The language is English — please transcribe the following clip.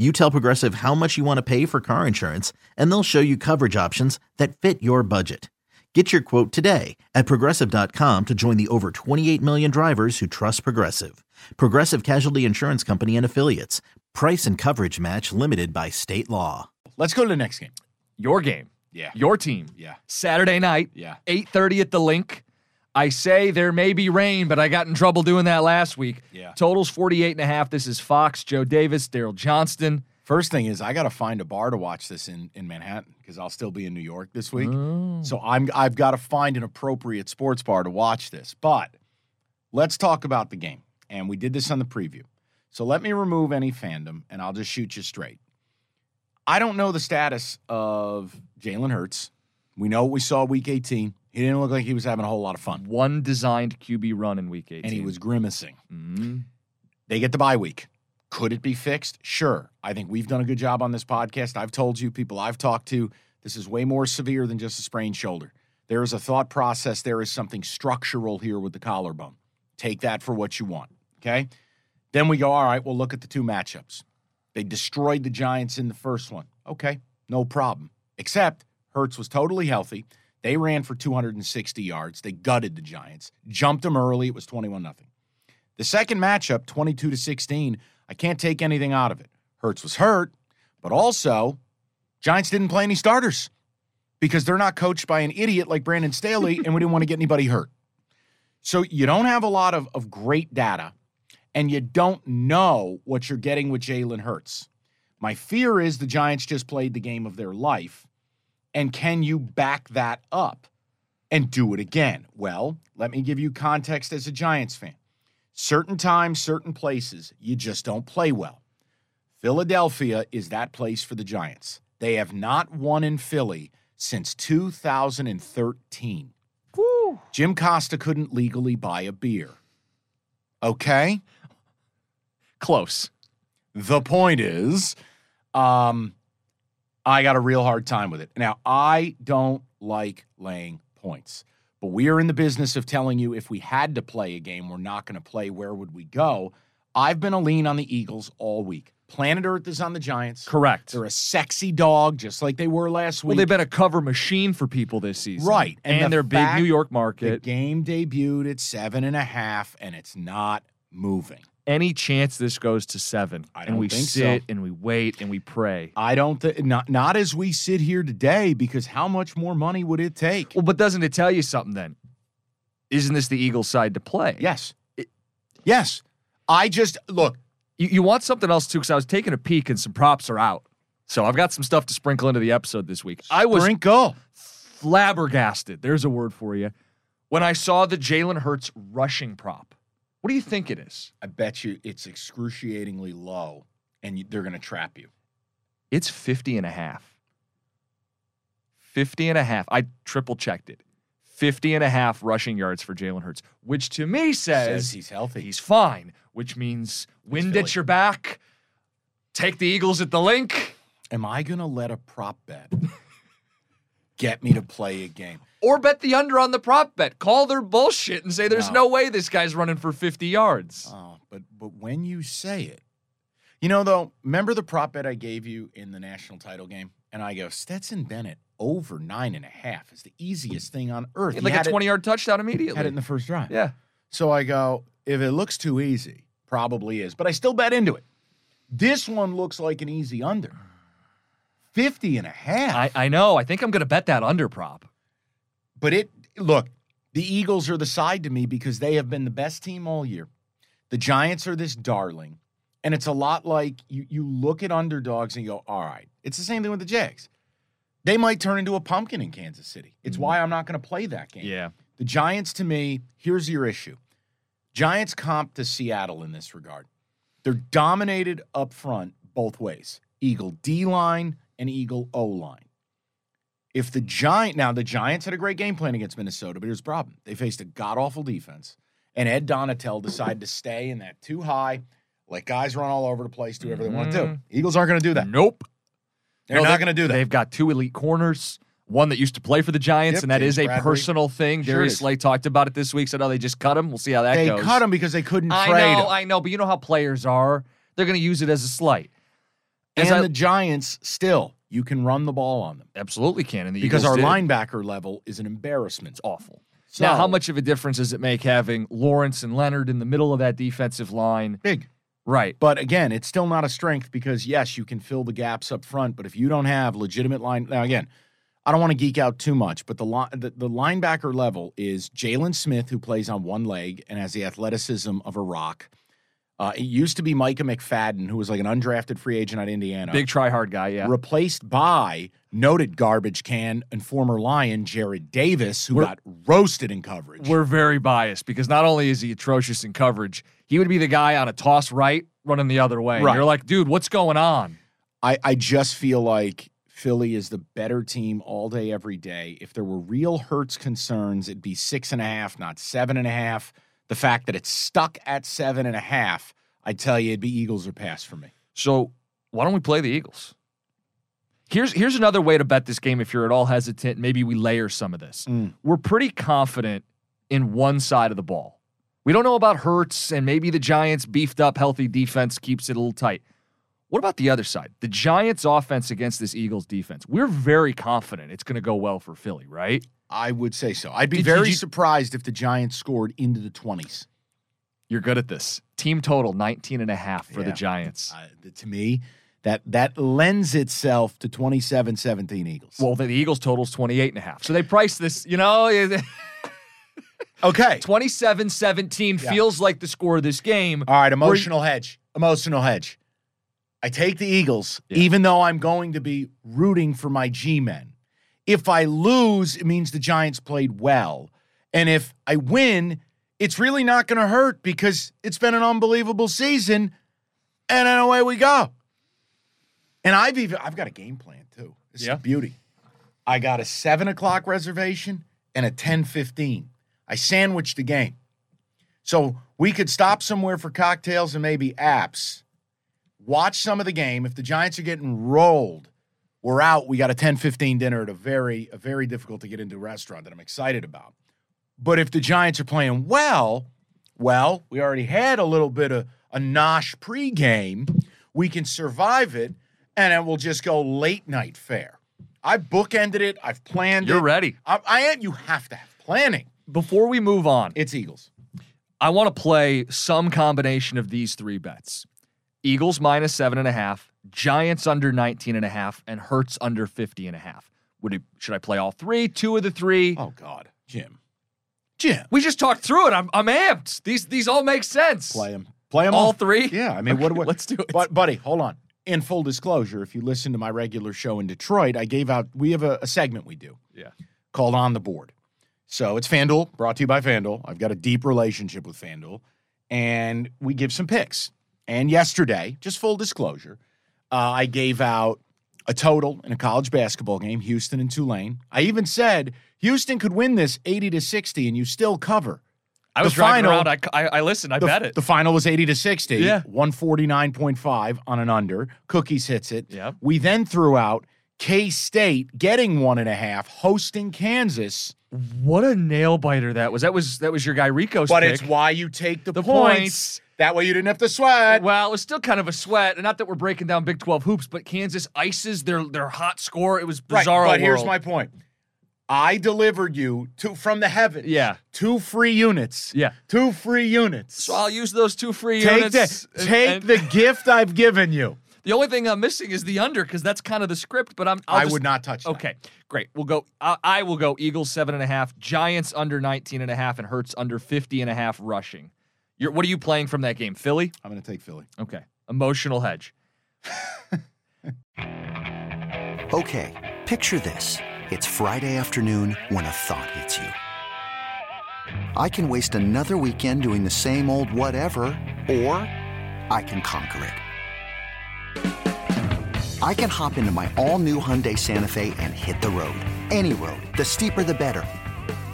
You tell Progressive how much you want to pay for car insurance, and they'll show you coverage options that fit your budget. Get your quote today at progressive.com to join the over 28 million drivers who trust Progressive. Progressive Casualty Insurance Company and Affiliates. Price and coverage match limited by state law. Let's go to the next game. Your game. Yeah. Your team. Yeah. Saturday night. Yeah. 8:30 at the link. I say there may be rain, but I got in trouble doing that last week. Yeah. Totals 48 and a half. This is Fox, Joe Davis, Daryl Johnston. First thing is I got to find a bar to watch this in in Manhattan because I'll still be in New York this week. Oh. So I'm I've got to find an appropriate sports bar to watch this. But let's talk about the game. And we did this on the preview. So let me remove any fandom and I'll just shoot you straight. I don't know the status of Jalen Hurts. We know what we saw week 18. He didn't look like he was having a whole lot of fun. One designed QB run in week 18. And he was grimacing. Mhm. They get the bye week. Could it be fixed? Sure. I think we've done a good job on this podcast. I've told you, people I've talked to, this is way more severe than just a sprained shoulder. There is a thought process. There is something structural here with the collarbone. Take that for what you want. Okay. Then we go, all right, well, look at the two matchups. They destroyed the Giants in the first one. Okay, no problem. Except Hurts was totally healthy. They ran for 260 yards. They gutted the Giants, jumped them early. It was 21 0. The second matchup, 22 to 16, I can't take anything out of it. Hurts was hurt, but also Giants didn't play any starters because they're not coached by an idiot like Brandon Staley, and we didn't want to get anybody hurt. So you don't have a lot of, of great data, and you don't know what you're getting with Jalen Hurts. My fear is the Giants just played the game of their life, and can you back that up and do it again? Well, let me give you context as a Giants fan. Certain times, certain places, you just don't play well. Philadelphia is that place for the Giants. They have not won in Philly since 2013. Woo. Jim Costa couldn't legally buy a beer. Okay? Close. The point is, um, I got a real hard time with it. Now, I don't like laying points, but we are in the business of telling you if we had to play a game, we're not going to play, where would we go? I've been a lean on the Eagles all week. Planet Earth is on the Giants. Correct. They're a sexy dog, just like they were last week. Well, they've been a cover machine for people this season. Right. And, And the their big New York market. the game debuted at seven and a half, and it's not moving. Any chance this goes to seven? I and don't we think so. sit and we wait and we pray. I don't think not not as we sit here today, because how much more money would it take? Well, but doesn't it tell you something then? Isn't this the Eagles side to play? Yes. yes. I just look, You, you want something else too? Because I was taking a peek and some props are out. So I've got some stuff to sprinkle into the episode this week. I was sprinkle. flabbergasted. There's a word for you. When I saw the Jalen Hurts rushing prop. What do you think it is? I bet you it's excruciatingly low and you, they're going to trap you. It's 50 and a half. 50 and a half. I triple checked it. 50 and a half rushing yards for Jalen Hurts, which to me says, Says he's healthy. he's fine, which means wind at your back, take the Eagles at the link, Am I going to let a prop bet get me to play a game? Or bet the under on the prop bet. Call their bullshit and say there's No. no way this guy's running for 50 yards. Oh, but but when you say it, you know though, remember the prop bet I gave you in the national title game, and I go Stetson Bennett over nine and a half is the easiest thing on earth. He like a had it- 20 yard touchdown immediately. had it in the first drive. yeah. So I go, if it looks too easy, probably is, but I still bet into it. This one looks like an easy under. 50 and a half. I, I know. I think I'm going to bet that under prop. But it look, the Eagles are the side to me because they have been the best team all year. The Giants are this darling. And it's a lot like you you look at underdogs and you go, all right. It's the same thing with the Jags. They might turn into a pumpkin in Kansas City. It's Mhm. why I'm not going to play that game. Yeah. The Giants, to me, here's your issue. Giants comp to Seattle in this regard. They're dominated up front both ways. Eagle D line and Eagle O line. If the Giant now the Giants had a great game plan against Minnesota, but here's the problem. They faced a god awful defense, and Ed Donatell decided to stay in that too high, let guys run all over the place, do whatever they want to do. Mm-hmm. Eagles aren't going to do that. Nope. They're No, not they- going to do that. They've got two elite corners. One that used to play for the Giants, Yep, and that James is a Bradberry. personal thing. Sure Darius. Slay talked about it this week. Said, "Oh, they just cut him. We'll see how that They goes." They cut him because they couldn't I trade know, him. I know, but you know how players are. They're going to use it as a slight. and I- the Giants still, you can run the ball on them. absolutely can, and the because Eagles our did. linebacker level is an embarrassment. It's awful. now, how much of a difference does it make having Lawrence and Leonard in the middle of that defensive line? big? Right. But again, it's still not a strength because yes, you can fill the gaps up front, but if you don't have legitimate line, now again, I don't want to geek out too much, but the the, the linebacker level is Jaylon Smith, who plays on one leg and has the athleticism of a rock. Uh, it used to be Micah McFadden, who was like an undrafted free agent at Indiana. Big try hard guy, yeah. replaced by noted garbage can and former Lion Jarrad Davis, who We're- got roasted in coverage. We're very biased because not only is he atrocious in coverage, he would be the guy on a toss right running the other way. Right. You're like, dude, what's going on? I, I just feel like Philly is the better team all day, every day. If there were real Hurts concerns, it'd be six and a half, not seven and a half. The fact that it's stuck at seven and a half, I tell you, it'd be Eagles or pass for me. So why don't we play the Eagles? Here's here's another way to bet this game if you're at all hesitant. Maybe we layer some of this. Mm. We're pretty confident in one side of the ball. We don't know about Hurts, and maybe the Giants' beefed up, healthy defense keeps it a little tight. What about the other side? The Giants' offense against this Eagles defense. We're very confident it's going to go well for Philly, right? I would say so. I'd be Did- did very you- surprised if the Giants scored into the 20s. You're good at this. Team total 19 and a half for the Giants. Uh, to me, that that lends itself to 27-17 Eagles. Well, the Eagles total's 28 and a half. So they priced this, you know, okay. 27 17 Yeah. feels like the score of this game. All right, Where emotional hedge. Emotional hedge. I take the Eagles, Yeah. even though I'm going to be rooting for my G men. If I lose, it means the Giants played well. And if I win, it's really not going to hurt because it's been an unbelievable season. And then away we go. And I've even I've got a game plan too. This Yeah. is beauty. I got a seven o'clock reservation and a ten fifteen. I sandwiched the game. So we could stop somewhere for cocktails and maybe apps. Watch some of the game. If the Giants are getting rolled, we're out. We got a 10-15 dinner at a very, a very difficult to get into restaurant that I'm excited about. But if the Giants are playing well, well, we already had a little bit of a nosh pregame. We can survive it, and then we'll just go late night fare. I bookended it. I've planned You're it. ready. I, I am. You have to have planning. Before we move on, It's Eagles. I want to play some combination of these three bets Eagles minus seven and a half, Giants under 19 and a half, and Hurts under 50 and a half. Would it, should I play all three? Two of the three? Oh God, Jim, Jim, We just talked through it. I'm, I'm amped. These these all make sense. play them, play them all three? Yeah, I mean, what? Okay, what let's do it. But buddy, hold on. In full disclosure, if you listen to my regular show in Detroit, I gave out. We have a, a segment we do Yeah. called On the Board. So it's FanDuel, brought to you by FanDuel. I've got a deep relationship with FanDuel, and we give some picks. And yesterday, just full disclosure, uh, I gave out a total in a college basketball game, Houston and Tulane. I even said Houston could win this 80 to 60, and you still cover. I was The driving final- around. I, I, I listened. I the, bet it. The final was 80 to 60. Yeah. 149.5 on an under. Cookies hits it. Yep. We then threw out K State getting one and a half, hosting Kansas. what a nail biter that was. That was that was your guy Rico's But pick. it's why you take the, The points. points. That way you didn't have to sweat. Well, it was still kind of a sweat, and not that we're breaking down Big Twelve hoops, but Kansas ices their their hot score. It was right. bizarre. But here's my point. I delivered you to from the heavens. Yeah. Two free units. Yeah. Two free units. So I'll use those two free take units. the, and- take and the gift I've given you. the only thing I'm missing is the under because that's kind of the script. But I'm I'll I just- would not touch that. Okay, great. We'll go. I, I will go Eagles seven and a half, Giants under 19 and a half, and Hurts under 50 and a half rushing. You're, what are you playing from that game? Philly. I'm going to take Philly. Okay. Emotional hedge. Okay, picture this. It's Friday afternoon when a thought hits you. I can waste another weekend doing the same old whatever, or I can conquer it. I can hop into my all new Hyundai Santa Fe and hit the road. Any road. The steeper, the better.